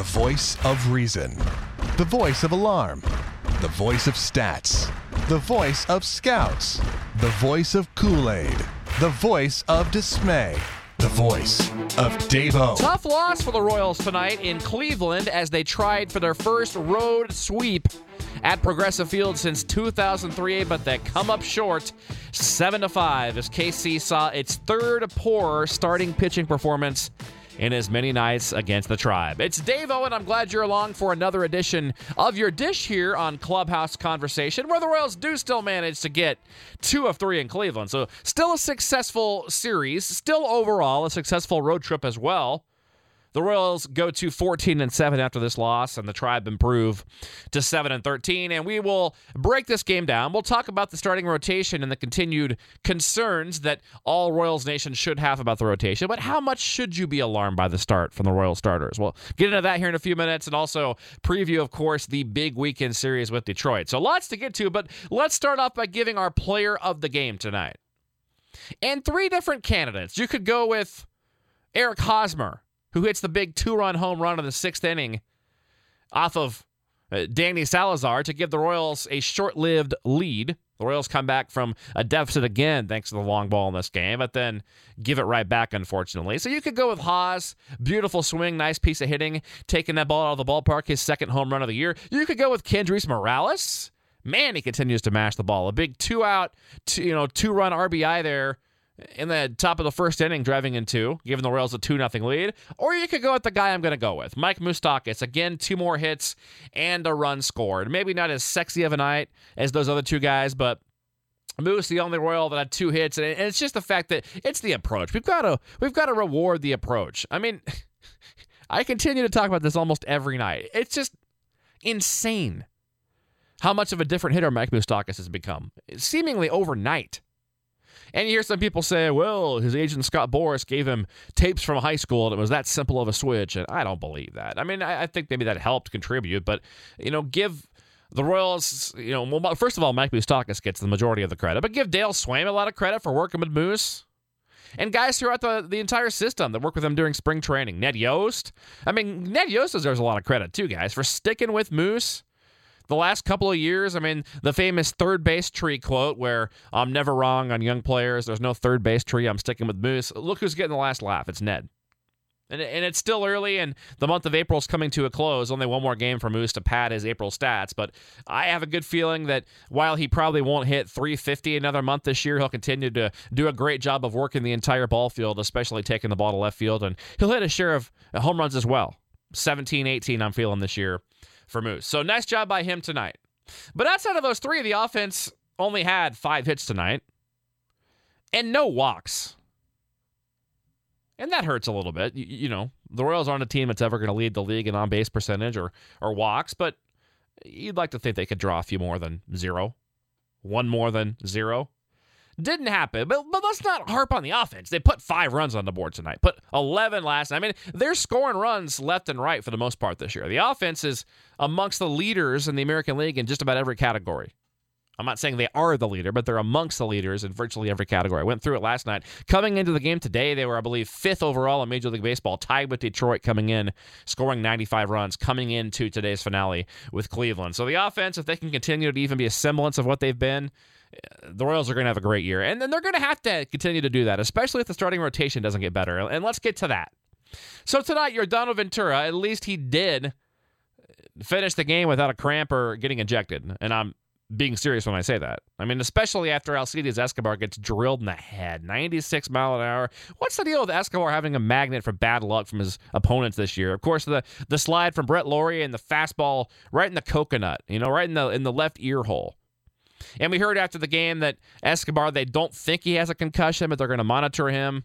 The voice of reason. The voice of alarm. The voice of stats. The voice of scouts. The voice of Kool Aid. The voice of dismay. The voice of Davo. Tough loss for the Royals tonight in Cleveland as they tried for their first road sweep at Progressive Field since 2003, but they come up short, seven to five, as KC saw its third poor starting pitching performance in as many nights against the tribe. It's Dave Owen. I'm glad you're along for another edition of your dish here on Clubhouse Conversation, where the Royals do still manage to get two of three in Cleveland. So, still a successful series, still overall a successful road trip as well. The Royals go to 14 and 7 after this loss, and the Tribe improve to 7 and 13. And we will break this game down. We'll talk about the starting rotation and the continued concerns that all Royals Nation should have about the rotation. But how much should you be alarmed by the start from the Royal starters? We'll get into that here in a few minutes, and also preview, of course, the big weekend series with Detroit. So lots to get to, but let's start off by giving our player of the game tonight. And three different candidates. You could go with Eric Hosmer who hits the big two run home run in the sixth inning off of uh, Danny Salazar to give the Royals a short lived lead. The Royals come back from a deficit again thanks to the long ball in this game, but then give it right back, unfortunately. So you could go with Hos. Beautiful swing, nice piece of hitting, taking that ball out of the ballpark, his second home run of the year. You could go with Kendrys Morales. Man, he continues to mash the ball. A big two out, two, you know, two run RBI there in the top of the first inning, driving in two, giving the Royals a 2 0 lead. Or you could go with the guy I'm going to go with, Mike Moustakas. Again, two more hits and a run scored. Maybe not as sexy of a night as those other two guys, but Moose, the only Royal that had two hits, and it's just the fact that it's the approach. We've got to we've got to reward the approach. I mean, I continue to talk about this almost every night. It's just insane how much of a different hitter Mike Moustakas has become, seemingly overnight. And you hear some people say, well, his agent Scott Boras gave him tapes from high school and it was that simple of a switch. And I don't believe that. I mean, I, I think maybe that helped contribute, but, you know, give the Royals, you know, well, first of all, Mike Moustakas gets the majority of the credit, but give Dale Sveum a lot of credit for working with Moose. And guys throughout the, the entire system that work with him during spring training. Ned Yost. I mean, Ned Yost deserves a lot of credit, too, guys, for sticking with Moose the last couple of years, I mean, the famous third base tree quote where I'm never wrong on young players. There's no third base tree. I'm sticking with Moose. Look who's getting the last laugh. It's Ned. And, and it's still early, and the month of April is coming to a close. Only one more game for Moose to pad his April stats. But I have a good feeling that while he probably won't hit 350 another month this year, he'll continue to do a great job of working the entire ball field, especially taking the ball to left field. And he'll hit a share of home runs as well. 17, 18, I'm feeling this year for Moose. So nice job by him tonight. But outside of those three, the offense only had five hits tonight and no walks. And that hurts a little bit. You, you know, the Royals aren't a team that's ever going to lead the league in on base percentage or, or walks, but you'd like to think they could draw a few more than zero, one more than zero. Didn't happen. But, but let's not harp on the offense. They put five runs on the board tonight, put 11 last night. I mean, they're scoring runs left and right for the most part this year. The offense is amongst the leaders in the American League in just about every category. I'm not saying they are the leader, but they're amongst the leaders in virtually every category. I went through it last night. Coming into the game today, they were, I believe, fifth overall in Major League Baseball, tied with Detroit coming in, scoring 95 runs, coming into today's finale with Cleveland. So the offense, if they can continue to even be a semblance of what they've been, the Royals are going to have a great year. And then they're going to have to continue to do that, especially if the starting rotation doesn't get better. And let's get to that. So tonight, Yordano Ventura, at least he did finish the game without a cramp or getting ejected. And I'm being serious when I say that. I mean, especially after Alcides Escobar gets drilled in the head, 96 mile an hour. What's the deal with Escobar having a magnet for bad luck from his opponents this year? Of course, the the slide from Brett Lawrie and the fastball right in the coconut, you know, right in the in the left ear hole. And we heard after the game that Escobar, they don't think he has a concussion, but they're going to monitor him.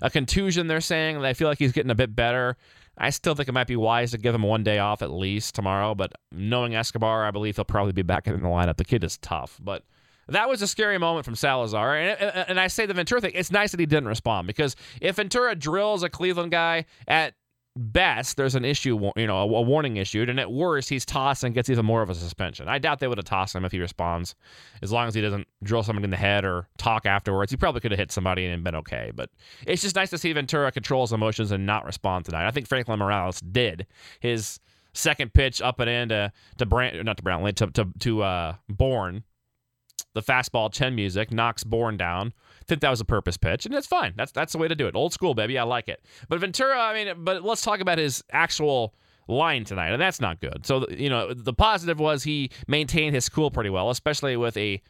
A contusion, they're saying. They feel like he's getting a bit better. I still think it might be wise to give him one day off at least tomorrow, but knowing Escobar, I believe he'll probably be back in the lineup. The kid is tough, but that was a scary moment from Salazar. And, and, and I say the Ventura thing, it's nice that he didn't respond because if Ventura drills a Cleveland guy at best, there's an issue, you know, a, warning issued, and at worst, he's tossed and gets even more of a suspension. I doubt they would have tossed him if he responds, as long as he doesn't drill someone in the head or talk afterwards. He probably could have hit somebody and been okay. But it's just nice to see Ventura control his emotions and not respond tonight. I think Franklin Morales did his second pitch up and in to to Brand, not to Brantley, to to to uh, Bourn. The fastball Chen music knocks Bourn down think that was a purpose pitch, and that's fine. That's that's the way to do it. Old school, baby. I like it. But Ventura, I mean, but let's talk about his actual line tonight, and that's not good. So you know, the positive was he maintained his cool pretty well, especially with a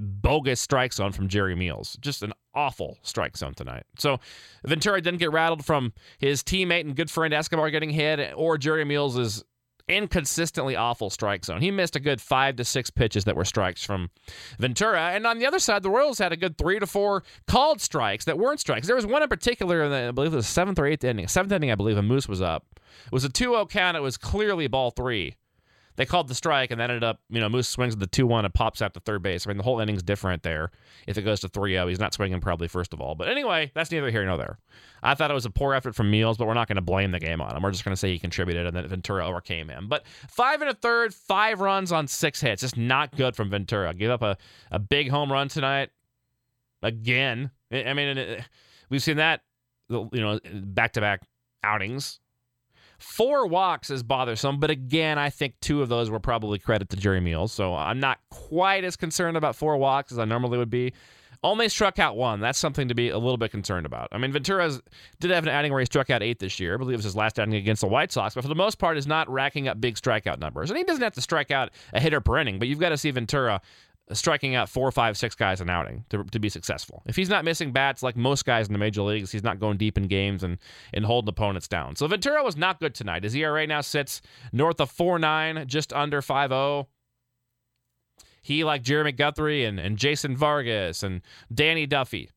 bogus strike zone from Jerry Meals. Just an awful strike zone tonight. So Ventura didn't get rattled from his teammate and good friend Escobar getting hit or Jerry Meals' inconsistently awful strike zone. He missed a good five to six pitches that were strikes from Ventura. And on the other side, the Royals had a good three to four called strikes that weren't strikes. There was one in particular, in the, I believe it was the seventh or eighth inning. Seventh inning, I believe, and Moose was up. It was a 2 0 count. It was clearly ball three they called the strike and that ended up, you know, Moose swings at the 2 1 and pops out to third base. I mean, the whole inning's different there. If it goes to 3 0, he's not swinging probably first of all. But anyway, that's neither here nor there. I thought it was a poor effort from Meals, but we're not going to blame the game on him. We're just going to say he contributed and then Ventura overcame him. But five and a third, five runs on six hits. Just not good from Ventura. Give up a, a big home run tonight again. I mean, uh, we've seen that, you know, back to back outings Four walks is bothersome, but again, I think two of those were probably credit to Jerry Meals. So I'm not quite as concerned about four walks as I normally would be. Only struck out one. That's something to be a little bit concerned about. I mean, Ventura did have an outing where he struck out eight this year. I believe it was his last outing against the White Sox, but for the most part, is not racking up big strikeout numbers. And he doesn't have to strike out a hitter per inning, but you've got to see Ventura striking out four, five, six guys an outing to, to be successful. If he's not missing bats like most guys in the major leagues, he's not going deep in games and, and holding opponents down. So Ventura was not good tonight. His ERA now sits north of 4.9, just under 5.0. He, like Jeremy Guthrie and, and Jason Vargas and Danny Duffy,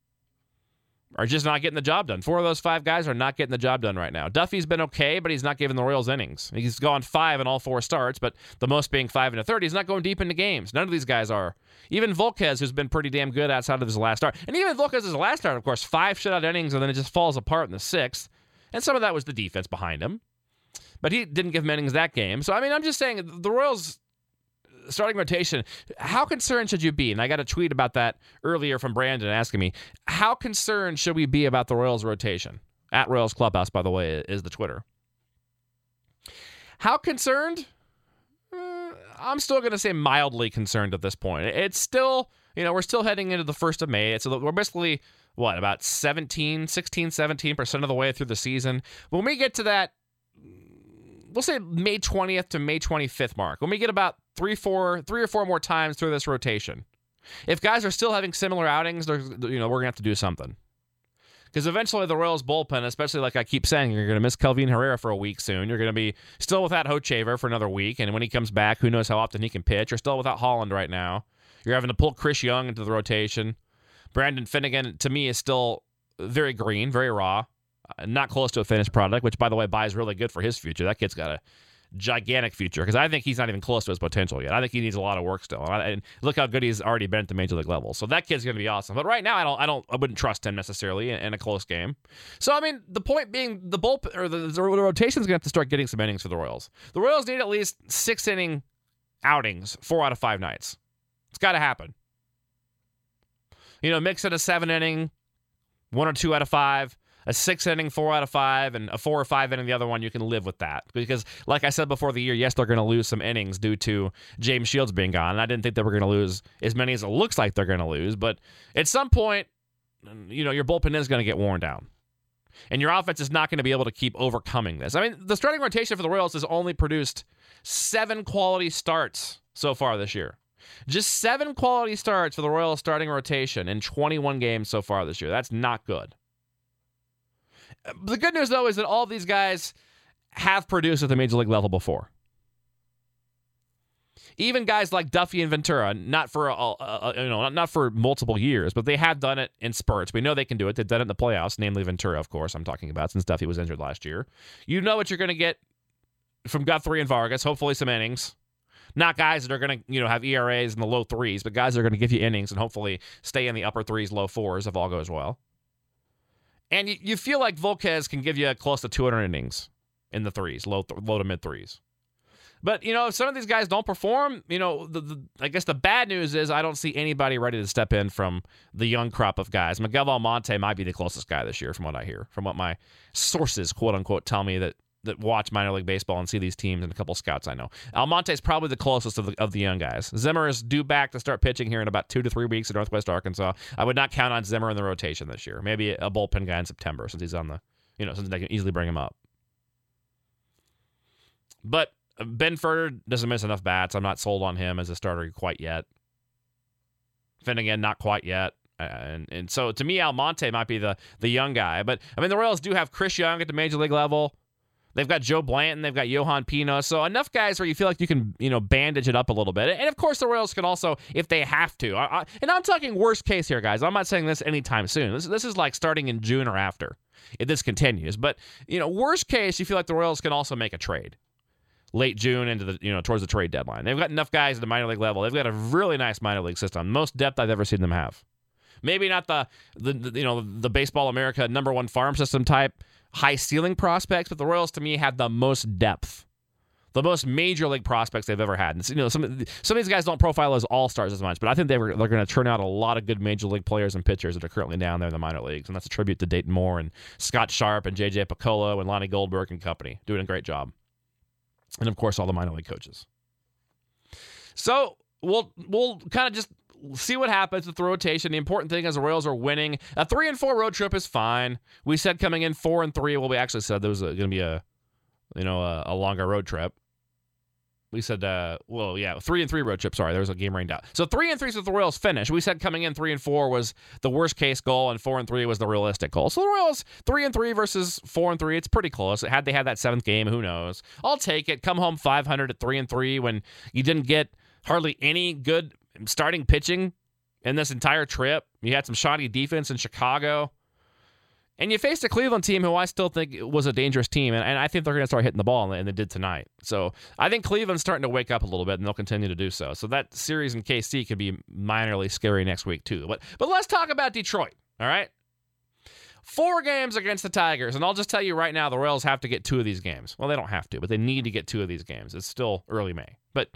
are just not getting the job done. Four of those five guys are not getting the job done right now. Duffy's been okay, but he's not giving the Royals innings. He's gone five in all four starts, but the most being five and a third. He's not going deep into games. None of these guys are. Even Volquez, who's been pretty damn good outside of his last start. And even Volquez's last start, of course, five shutout innings, and then it just falls apart in the sixth. And some of that was the defense behind him. But he didn't give him innings that game. So, I mean, I'm just saying the Royals starting rotation, how concerned should you be? And I got a tweet about that earlier from Brandon asking me, how concerned should we be about the Royals rotation? At Royals Clubhouse, by the way, is the Twitter. How concerned? Uh, I'm still going to say mildly concerned at this point. It's still, you know, we're still heading into the 1st of May. So we're basically, what, about 17, 16, 17% of the way through the season. When we get to that we'll say May 20th to May 25th mark. When we get about three, four, three or four more times through this rotation, if guys are still having similar outings, you know, we're gonna have to do something. Because eventually the Royals bullpen, especially like I keep saying, you're to miss Kelvin Herrera for a week soon. You're to be still without Hochevar for another week. And when he comes back, who knows how often he can pitch. You're still without Holland right now. You're having to pull Chris Young into the rotation. Brandon Finnegan, to me, is still very green, very raw. Uh, not close to a finished product, which, by the way, buys really good for his future. That kid's got a gigantic future because I think he's not even close to his potential yet. I think he needs a lot of work still. And, I, and look how good he's already been at the major league level. So that kid's going to be awesome. But right now, I don't, I don't, I wouldn't trust him necessarily in, in a close game. So I mean, the point being, the bull or the, the rotation's going to have to start getting some innings for the Royals. The Royals need at least six inning outings, four out of five nights. It's got to happen. You know, mix it a seven inning, one or two out of five a six inning, four out of five, and a four or five inning the other one, you can live with that. Because, like I said before the year, yes, they're going to lose some innings due to James Shields being gone. And I didn't think they were going to lose as many as it looks like they're going to lose. But at some point, you know, your bullpen is going to get worn down. And your offense is not going to be able to keep overcoming this. I mean, the starting rotation for the Royals has only produced seven quality starts so far this year. Just seven quality starts for the Royals starting rotation in 21 games so far this year. That's not good. The good news, though, is that all these guys have produced at the major league level before. Even guys like Duffy and Ventura, not for uh, uh, you know, not for multiple years, but they have done it in spurts. We know they can do it. They've done it in the playoffs, namely Ventura, of course. I'm talking about since Duffy was injured last year. You know what you're going to get from Guthrie and Vargas. Hopefully, some innings. Not guys that are going to you know have ERAs in the low threes, but guys that are going to give you innings and hopefully stay in the upper threes, low fours if all goes well. And you, you feel like Volquez can give you close to 200 innings. in the threes, low th- low to mid threes. But you know, if some of these guys don't perform, you know, the, the, I guess the bad news is I don't see anybody ready to step in from the young crop of guys. Miguel Almonte might be the closest guy this year, from what I hear, from what my sources, quote unquote, tell me that that watch minor league baseball and see these teams and a couple scouts I know. Almonte is probably the closest of the, of the young guys. Zimmer is due back to start pitching here in about two to three weeks in Northwest Arkansas. I would not count on Zimmer in the rotation this year. Maybe a bullpen guy in September since he's on the, you know, since they can easily bring him up. But uh, Ben Binford doesn't miss enough bats. I'm not sold on him as a starter quite yet. Finnegan, not quite yet. And, and so to me, Almonte might be the, the young guy. But I mean, the Royals do have Chris Young at the major league level. They've got Joe Blanton, they've got Yohan Pino, so enough guys where you feel like you can, you know, bandage it up a little bit. And of course, the Royals can also, if they have to. I, I, and I'm talking worst case here, guys. I'm not saying this anytime soon. This, this is like starting in June or after, if this continues. But you know, worst case, you feel like the Royals can also make a trade late June into the you know towards the trade deadline. They've got enough guys at the minor league level. They've got a really nice minor league system, most depth I've ever seen them have. Maybe not the the, the you know the baseball America number one farm system type high ceiling prospects, but the Royals to me had the most depth. The most major league prospects they've ever had. And, you know, some some of these guys don't profile as all stars as much, but I think they were they're going to turn out a lot of good major league players and pitchers that are currently down there in the minor leagues, and that's a tribute to Dayton Moore and Scott Sharp and J.J. Picollo and Lonnie Goldberg and company, doing a great job, and of course all the minor league coaches. So we'll we'll kind of just see what happens with the rotation. The important thing is the Royals are winning. A three and four road trip is fine. We said coming in four and three. Well, we actually said there was going to be a, you know, a, a, longer road trip. We said, uh, well, yeah, three and three road trip. Sorry, there was a game rained out. So three and three is what the Royals finish. We said coming in three and four was the worst case goal, and four and three was the realistic goal. So the Royals three and three versus four and three, it's pretty close. Had they had that seventh game, who knows? I'll take it. Come home 500 at three and three when you didn't get hardly any good starting pitching in this entire trip. You had some shoddy defense in Chicago. And you faced a Cleveland team who I still think was a dangerous team, and, and I think they're going to start hitting the ball, and they did tonight. So I think Cleveland's starting to wake up a little bit, and they'll continue to do so. So that series in KC could be minorly scary next week too. But but let's talk about Detroit. All right, four games against the Tigers, and I'll just tell you right now, the Royals have to get two of these games. Well, they don't have to, but they need to get two of these games. It's still early May, but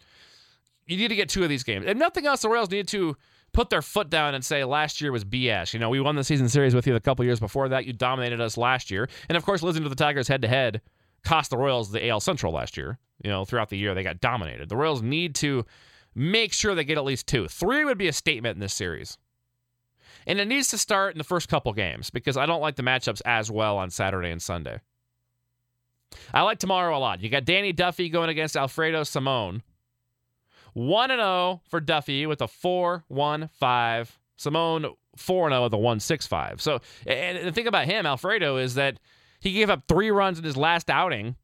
you need to get two of these games. If nothing else, the Royals need to put their foot down and say last year was BS. You know, we won the season series with you a couple years before that. You dominated us last year, and of course, losing to the Tigers head to head cost the Royals the AL Central last year. You know, throughout the year they got dominated. The Royals need to make sure they get at least two. Three would be a statement in this series. And it needs to start in the first couple games because I don't like the matchups as well on Saturday and Sunday. I like tomorrow a lot. You got Danny Duffy going against Alfredo Simon. 1 0 for Duffy with a 4 1 5. Simon 4 0 with a 1 6 5. So, and the thing about him, Alfredo, is that he gave up three runs in his last outing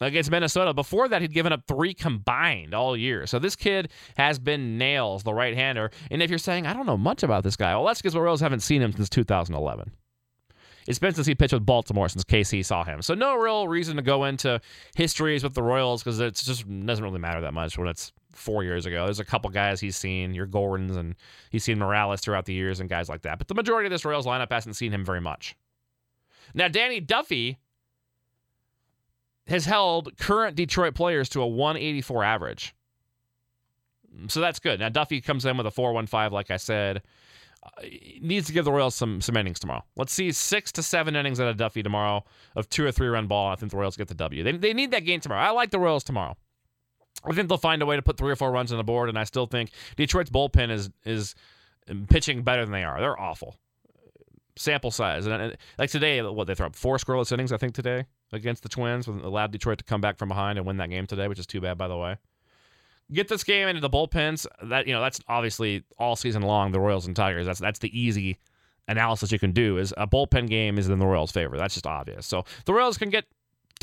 against Minnesota. Before that, he'd given up three combined all year. So this kid has been nails, the right hander. And if you're saying, I don't know much about this guy, well, that's because the Royals haven't seen him since 2011. It's been since he pitched with Baltimore since KC saw him. So no real reason to go into histories with the Royals because it just doesn't really matter that much when it's four years ago. There's a couple guys he's seen, your Gordons, and he's seen Morales throughout the years and guys like that. But the majority of this Royals lineup hasn't seen him very much. Now, Danny Duffy has held current Detroit players to a 184 average. So that's good. Now, Duffy comes in with a 415, like I said Uh, needs to give the Royals some some innings tomorrow. Let's see six to seven innings out of Duffy tomorrow of two or three run ball. I think the Royals get the W. They, they need that game tomorrow. I like the Royals tomorrow. I think they'll find a way to put three or four runs on the board, and I still think Detroit's bullpen is is pitching better than they are. They're awful. Sample size, and like today, what they throw up four scoreless innings, I think today against the Twins, allowed Detroit to come back from behind and win that game today, which is too bad, by the way get this game into the bullpens. That you know, that's obviously all season long the Royals and Tigers. That's that's the easy analysis you can do. Is a bullpen game is in the Royals' favor. That's just obvious. So the Royals can get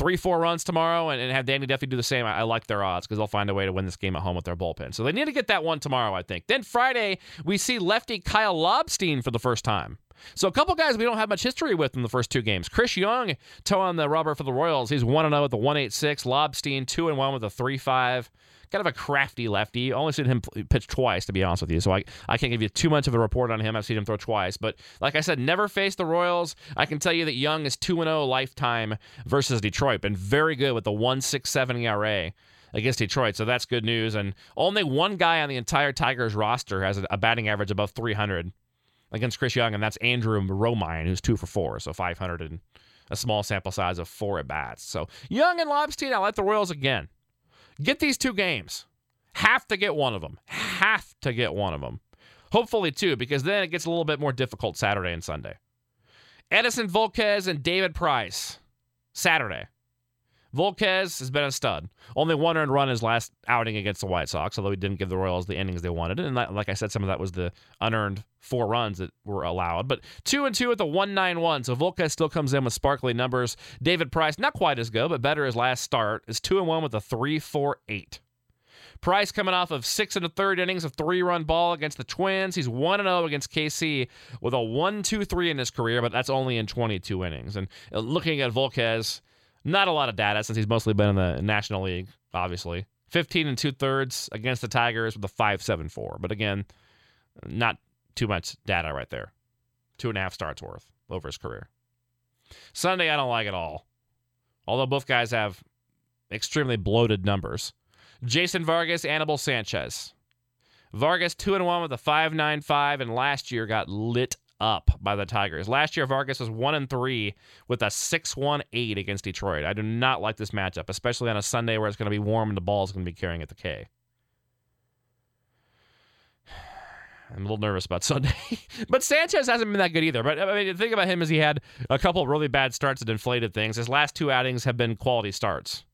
three, four runs tomorrow and, and have Danny Duffy do the same. I, I like their odds because they'll find a way to win this game at home with their bullpen. So they need to get that one tomorrow, I think. Then Friday, we see lefty Kyle Lobstein for the first time. So a couple guys we don't have much history with in the first two games. Chris Young toe on the rubber for the Royals. He's 1 0 with the 186. Lobstein 2 1 with a 3 5. Kind of a crafty lefty. Only seen him pitch twice, to be honest with you. So I, I can't give you too much of a report on him. I've seen him throw twice. But like I said, never faced the Royals. I can tell you that Young is 2 0 lifetime versus Detroit. Been very good with the 167 ERA against Detroit. So that's good news. And only one guy on the entire Tigers roster has a batting average above 300 against Chris Young, and that's Andrew Romine, who's two for four, so 500 and a small sample size of four at bats. So Young and Lobstein, I like the Royals again. Get these two games. Have to get one of them. Have to get one of them. Hopefully two, because then it gets a little bit more difficult Saturday and Sunday. Edinson Volquez and David Price. Saturday. Volquez has been a stud. Only one earned run his last outing against the White Sox, although he didn't give the Royals the innings they wanted. And like I said, some of that was the unearned four runs that were allowed. But two and two at the one nine one. So Volquez still comes in with sparkly numbers. David Price, not quite as good, but better his last start, is two and one with a three four eight. Price coming off of six and a third innings of three run ball against the Twins. He's 1 0 against KC with a 1 2 3 in his career, but that's only in 22 innings. And uh, looking at Volquez, not a lot of data since he's mostly been in the National League, obviously. 15 and two thirds against the Tigers with a 5.74. But again, not too much data right there. Two and a half starts worth over his career. Sunday, I don't like at all. Although both guys have extremely bloated numbers. Jason Vargas, Anibal Sanchez. Vargas 2 and 1 with a 5.95 and last year got lit up by the Tigers. Last year, Vargas was one and three with a six-one-eight against Detroit. I do not like this matchup, especially on a Sunday where it's going to be warm and the ball is going to be carrying at the K. I'm a little nervous about Sunday, but Sanchez hasn't been that good either. But I mean, the thing about him is he had a couple really bad starts that inflated things. His last two outings have been quality starts.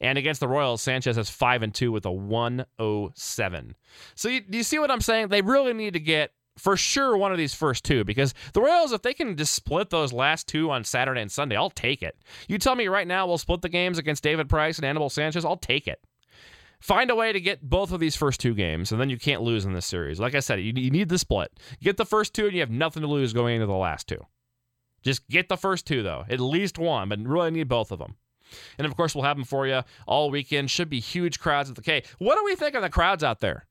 And against the Royals, Sanchez has five and two with a 107. So you, do you see what I'm saying? They really need to get for sure one of these first two because the Royals, if they can just split those last two on Saturday and Sunday, I'll take it. You tell me right now we'll split the games against David Price and Anibal Sanchez, I'll take it. Find a way to get both of these first two games, and then you can't lose in this series. Like I said, you, you need the split. Get the first two, and you have nothing to lose going into the last two. Just get the first two, though. At least one, but really need both of them. And of course, we'll have them for you all weekend. Should be huge crowds at the K. What do we think of the crowds out there?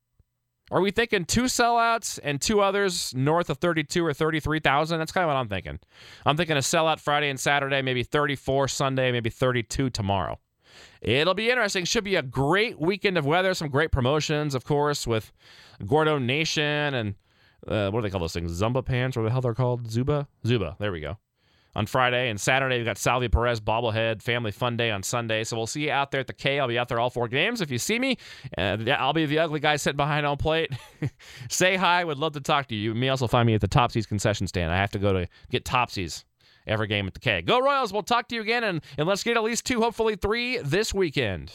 Are we thinking two sellouts and two others north of 32 or 33,000? That's kind of what I'm thinking. I'm thinking a sellout Friday and Saturday, maybe 34 Sunday, maybe 32 tomorrow. It'll be interesting. Should be a great weekend of weather. Some great promotions, of course, with Gordo Nation and uh, what do they call those things? Zumba pants, or the hell they're called? Zuba? Zuba. There we go on Friday. And Saturday, we've got Salvy Perez bobblehead, family fun day on Sunday. So we'll see you out there at the K. I'll be out there all four games. If you see me, uh, I'll be the ugly guy sitting behind home plate. Say hi. Would love to talk to you. You may also find me at the Topsies concession stand. I have to go to get Topsies every game at the K. Go Royals. We'll talk to you again, and, and let's get at least two, hopefully three this weekend.